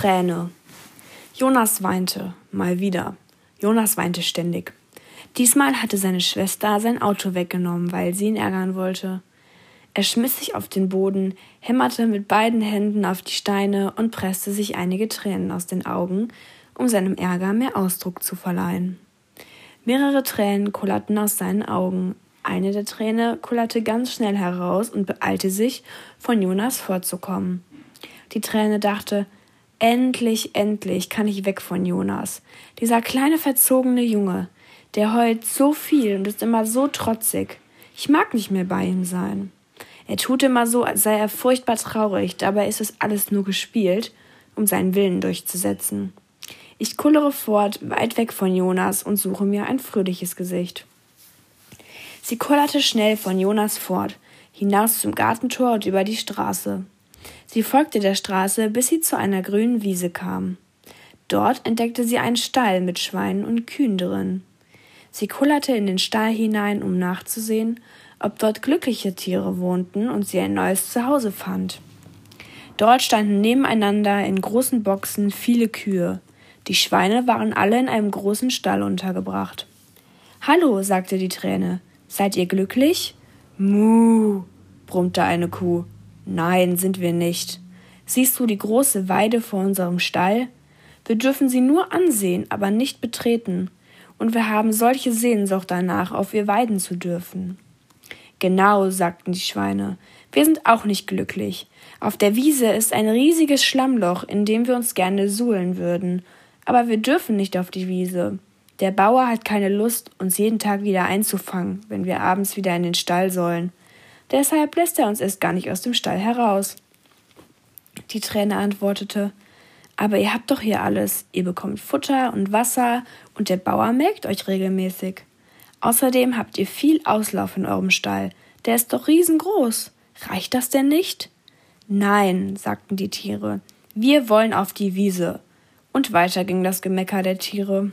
Träne. Jonas weinte, mal wieder. Jonas weinte ständig. Diesmal hatte seine Schwester sein Auto weggenommen, weil sie ihn ärgern wollte. Er schmiss sich auf den Boden, hämmerte mit beiden Händen auf die Steine und presste sich einige Tränen aus den Augen, um seinem Ärger mehr Ausdruck zu verleihen. Mehrere Tränen kullerten aus seinen Augen. Eine der Träne kullerte ganz schnell heraus und beeilte sich, von Jonas fortzukommen. Die Träne dachte, endlich, endlich kann ich weg von Jonas. Dieser kleine verzogene Junge, der heult so viel und ist immer so trotzig. Ich mag nicht mehr bei ihm sein. Er tut immer so, als sei er furchtbar traurig, dabei ist es alles nur gespielt, um seinen Willen durchzusetzen. Ich kullere fort, weit weg von Jonas und suche mir ein fröhliches Gesicht. Sie kullerte schnell von Jonas fort, hinaus zum Gartentor und über die Straße. Sie folgte der Straße, bis sie zu einer grünen Wiese kam. Dort entdeckte sie einen Stall mit Schweinen und Kühen drin. Sie kullerte in den Stall hinein, um nachzusehen, ob dort glückliche Tiere wohnten und sie ein neues Zuhause fand. Dort standen nebeneinander in großen Boxen viele Kühe. Die Schweine waren alle in einem großen Stall untergebracht. Hallo, sagte die Träne. Seid ihr glücklich? Muh, brummte eine Kuh. Nein, sind wir nicht. Siehst du die große Weide vor unserem Stall? Wir dürfen sie nur ansehen, aber nicht betreten. Und wir haben solche Sehnsucht danach, auf ihr weiden zu dürfen. Genau, sagten die Schweine. Wir sind auch nicht glücklich. Auf der Wiese ist ein riesiges Schlammloch, in dem wir uns gerne suhlen würden. Aber wir dürfen nicht auf die Wiese. Der Bauer hat keine Lust, uns jeden Tag wieder einzufangen, wenn wir abends wieder in den Stall sollen. Deshalb lässt er uns erst gar nicht aus dem Stall heraus. Die Träne antwortete Aber ihr habt doch hier alles. Ihr bekommt Futter und Wasser und der Bauer melkt euch regelmäßig. Außerdem habt ihr viel Auslauf in eurem Stall. Der ist doch riesengroß. Reicht das denn nicht? Nein, sagten die Tiere. Wir wollen auf die Wiese. Und weiter ging das Gemecker der Tiere.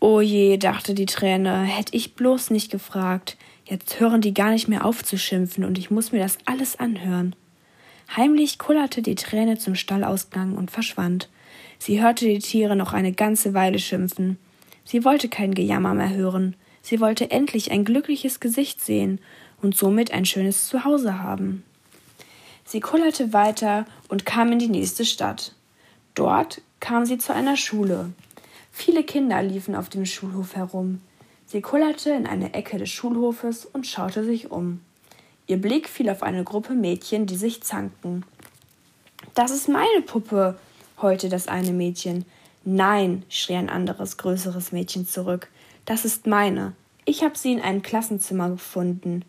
O je, dachte die Träne, hätte ich bloß nicht gefragt. Jetzt hören die gar nicht mehr auf zu schimpfen und ich muss mir das alles anhören. Heimlich kullerte die Träne zum Stallausgang und verschwand. Sie hörte die Tiere noch eine ganze Weile schimpfen. Sie wollte kein Gejammer mehr hören. Sie wollte endlich ein glückliches Gesicht sehen und somit ein schönes Zuhause haben. Sie kullerte weiter und kam in die nächste Stadt. Dort kam sie zu einer Schule. Viele Kinder liefen auf dem Schulhof herum. Sie kullerte in eine Ecke des Schulhofes und schaute sich um. Ihr Blick fiel auf eine Gruppe Mädchen, die sich zankten. Das ist meine Puppe, heulte das eine Mädchen. Nein, schrie ein anderes, größeres Mädchen zurück. Das ist meine. Ich habe sie in einem Klassenzimmer gefunden.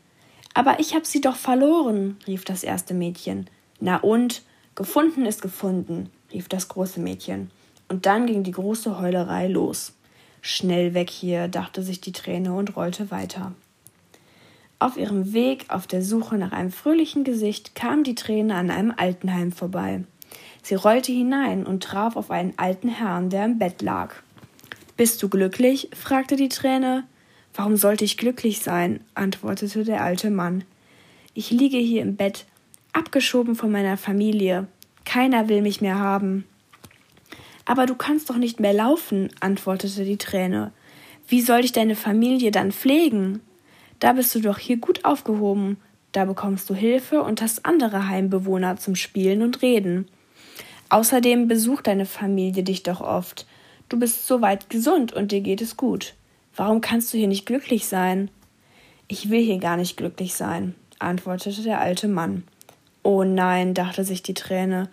Aber ich habe sie doch verloren, rief das erste Mädchen. Na und? Gefunden ist gefunden, rief das große Mädchen. Und dann ging die große Heulerei los. Schnell weg hier, dachte sich die Träne und rollte weiter. Auf ihrem Weg auf der Suche nach einem fröhlichen Gesicht kam die Träne an einem Altenheim vorbei. Sie rollte hinein und traf auf einen alten Herrn, der im Bett lag. Bist du glücklich? fragte die Träne. Warum sollte ich glücklich sein? antwortete der alte Mann. Ich liege hier im Bett, abgeschoben von meiner Familie. Keiner will mich mehr haben. Aber du kannst doch nicht mehr laufen, antwortete die Träne. Wie soll ich deine Familie dann pflegen? Da bist du doch hier gut aufgehoben. Da bekommst du Hilfe und hast andere Heimbewohner zum Spielen und Reden. Außerdem besucht deine Familie dich doch oft. Du bist so weit gesund und dir geht es gut. Warum kannst du hier nicht glücklich sein? Ich will hier gar nicht glücklich sein, antwortete der alte Mann. Oh nein, dachte sich die Träne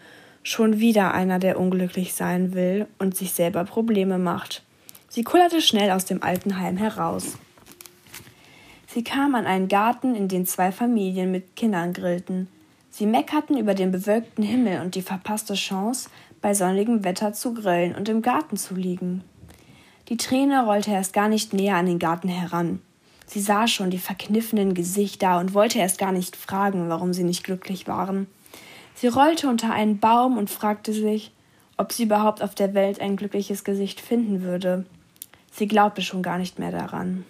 Schon wieder einer, der unglücklich sein will und sich selber Probleme macht. Sie kullerte schnell aus dem Altenheim heraus. Sie kam an einen Garten, in dem zwei Familien mit Kindern grillten. Sie meckerten über den bewölkten Himmel und die verpasste Chance, bei sonnigem Wetter zu grillen und im Garten zu liegen. Die Träne rollte erst gar nicht näher an den Garten heran. Sie sah schon die verkniffenen Gesichter und wollte erst gar nicht fragen, warum sie nicht glücklich waren. Sie rollte unter einen Baum und fragte sich, ob sie überhaupt auf der Welt ein glückliches Gesicht finden würde. Sie glaubte schon gar nicht mehr daran.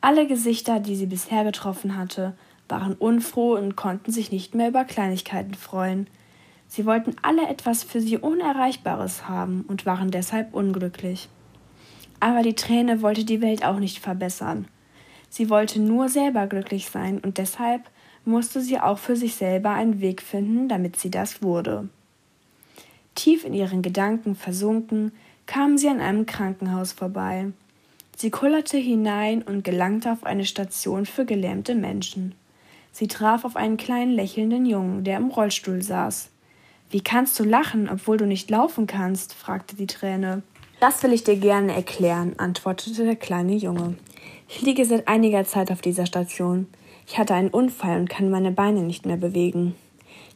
Alle Gesichter, die sie bisher getroffen hatte, waren unfroh und konnten sich nicht mehr über Kleinigkeiten freuen. Sie wollten alle etwas für sie Unerreichbares haben und waren deshalb unglücklich. Aber die Träne wollte die Welt auch nicht verbessern. Sie wollte nur selber glücklich sein und deshalb musste sie auch für sich selber einen Weg finden, damit sie das wurde. Tief in ihren Gedanken versunken, kam sie an einem Krankenhaus vorbei. Sie kullerte hinein und gelangte auf eine Station für gelähmte Menschen. Sie traf auf einen kleinen lächelnden Jungen, der im Rollstuhl saß. Wie kannst du lachen, obwohl du nicht laufen kannst? fragte die Träne. Das will ich dir gerne erklären, antwortete der kleine Junge. Ich liege seit einiger Zeit auf dieser Station. Ich hatte einen Unfall und kann meine Beine nicht mehr bewegen.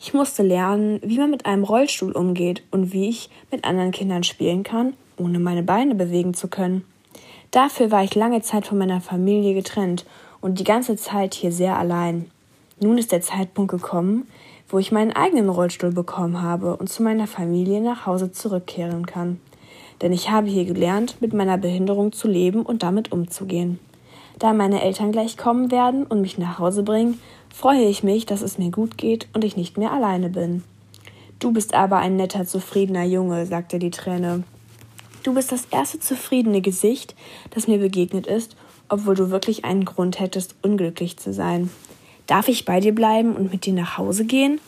Ich musste lernen, wie man mit einem Rollstuhl umgeht und wie ich mit anderen Kindern spielen kann, ohne meine Beine bewegen zu können. Dafür war ich lange Zeit von meiner Familie getrennt und die ganze Zeit hier sehr allein. Nun ist der Zeitpunkt gekommen, wo ich meinen eigenen Rollstuhl bekommen habe und zu meiner Familie nach Hause zurückkehren kann. Denn ich habe hier gelernt, mit meiner Behinderung zu leben und damit umzugehen. Da meine Eltern gleich kommen werden und mich nach Hause bringen, freue ich mich, dass es mir gut geht und ich nicht mehr alleine bin. Du bist aber ein netter, zufriedener Junge, sagte die Träne. Du bist das erste zufriedene Gesicht, das mir begegnet ist, obwohl du wirklich einen Grund hättest, unglücklich zu sein. Darf ich bei dir bleiben und mit dir nach Hause gehen?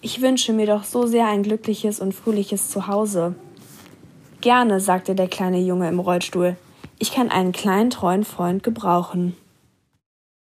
Ich wünsche mir doch so sehr ein glückliches und fröhliches Zuhause. Gerne, sagte der kleine Junge im Rollstuhl. Ich kann einen kleinen treuen Freund gebrauchen.